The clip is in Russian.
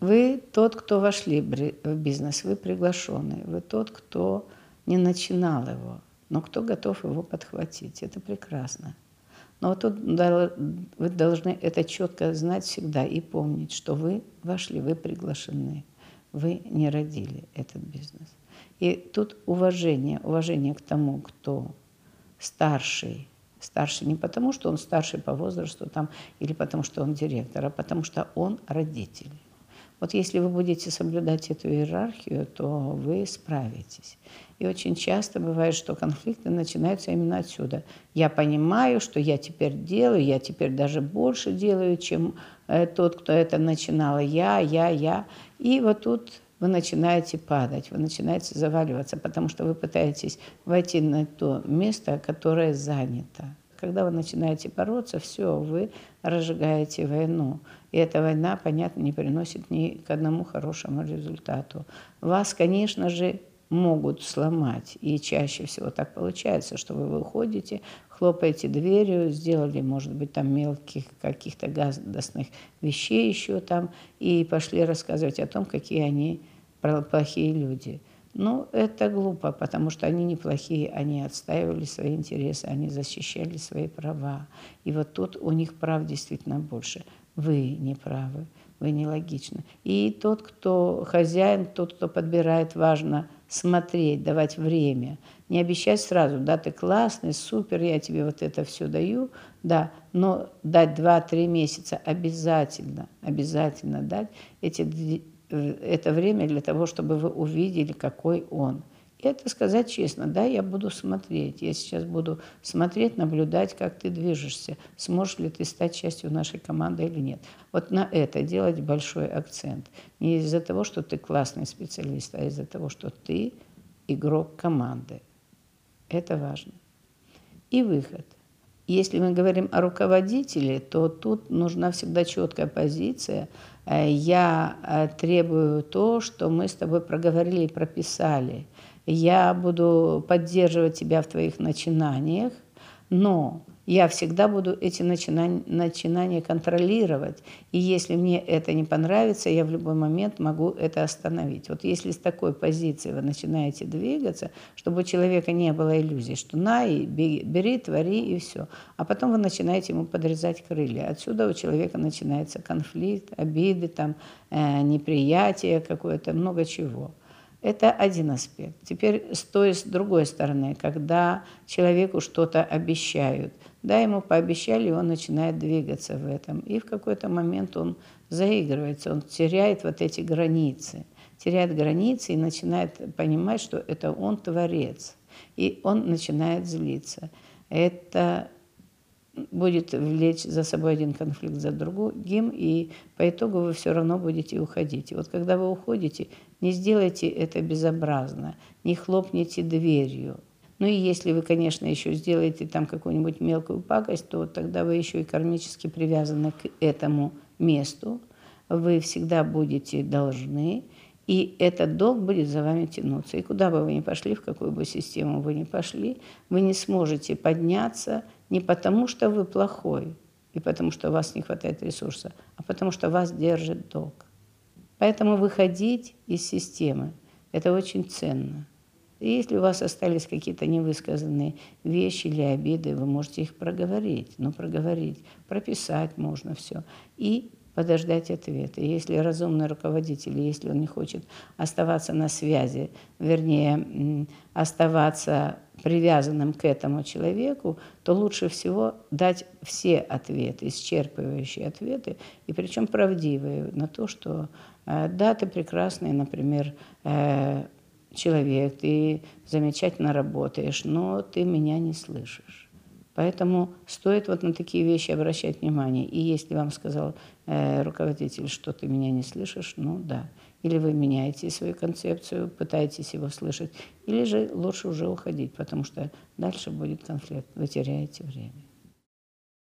Вы тот, кто вошли в бизнес, вы приглашенный, вы тот, кто не начинал его, но кто готов его подхватить. Это прекрасно. Но вот тут вы должны это четко знать всегда и помнить, что вы вошли, вы приглашены, вы не родили этот бизнес. И тут уважение, уважение к тому, кто старший, старший не потому, что он старший по возрасту там, или потому, что он директор, а потому что он родитель. Вот если вы будете соблюдать эту иерархию, то вы справитесь. И очень часто бывает, что конфликты начинаются именно отсюда. Я понимаю, что я теперь делаю, я теперь даже больше делаю, чем э, тот, кто это начинал. Я, я, я. И вот тут вы начинаете падать, вы начинаете заваливаться, потому что вы пытаетесь войти на то место, которое занято. Когда вы начинаете бороться, все, вы разжигаете войну. И эта война, понятно, не приносит ни к одному хорошему результату. Вас, конечно же, могут сломать. И чаще всего так получается, что вы выходите, хлопаете дверью, сделали, может быть, там мелких каких-то гадостных вещей еще там, и пошли рассказывать о том, какие они плохие люди. Ну, это глупо, потому что они неплохие, они отстаивали свои интересы, они защищали свои права. И вот тут у них прав действительно больше. Вы не правы, вы нелогичны. И тот, кто хозяин, тот, кто подбирает, важно смотреть, давать время. Не обещать сразу, да, ты классный, супер, я тебе вот это все даю, да, но дать 2-3 месяца обязательно, обязательно дать эти это время для того, чтобы вы увидели, какой он. И это сказать честно, да, я буду смотреть. Я сейчас буду смотреть, наблюдать, как ты движешься. Сможешь ли ты стать частью нашей команды или нет. Вот на это делать большой акцент. Не из-за того, что ты классный специалист, а из-за того, что ты игрок команды. Это важно. И выход. Если мы говорим о руководителе, то тут нужна всегда четкая позиция – Э, я э, требую то, что мы с тобой проговорили и прописали. Я буду поддерживать тебя в твоих начинаниях, но я всегда буду эти начинания, начинания контролировать. И если мне это не понравится, я в любой момент могу это остановить. Вот если с такой позиции вы начинаете двигаться, чтобы у человека не было иллюзий, что на и бери, твори и все. А потом вы начинаете ему подрезать крылья. Отсюда у человека начинается конфликт, обиды, там, э, неприятие какое-то, много чего. Это один аспект. Теперь с той, с другой стороны, когда человеку что-то обещают, да, ему пообещали, и он начинает двигаться в этом. И в какой-то момент он заигрывается, он теряет вот эти границы, теряет границы и начинает понимать, что это он творец. И он начинает злиться. Это будет влечь за собой один конфликт за другим, и по итогу вы все равно будете уходить. И вот когда вы уходите, не сделайте это безобразно, не хлопните дверью. Ну и если вы, конечно, еще сделаете там какую-нибудь мелкую пакость, то тогда вы еще и кармически привязаны к этому месту. Вы всегда будете должны, и этот долг будет за вами тянуться. И куда бы вы ни пошли, в какую бы систему вы ни пошли, вы не сможете подняться не потому, что вы плохой, и потому, что у вас не хватает ресурса, а потому, что вас держит долг. Поэтому выходить из системы – это очень ценно. И если у вас остались какие-то невысказанные вещи или обиды, вы можете их проговорить. Ну, проговорить, прописать можно все. И подождать ответа. Если разумный руководитель, если он не хочет оставаться на связи, вернее, оставаться привязанным к этому человеку, то лучше всего дать все ответы, исчерпывающие ответы, и причем правдивые на то, что э, да, ты прекрасный, например, э, человек, ты замечательно работаешь, но ты меня не слышишь. Поэтому стоит вот на такие вещи обращать внимание. И если вам сказал э, руководитель, что ты меня не слышишь, ну да. Или вы меняете свою концепцию, пытаетесь его слышать, или же лучше уже уходить, потому что дальше будет конфликт, вы теряете время.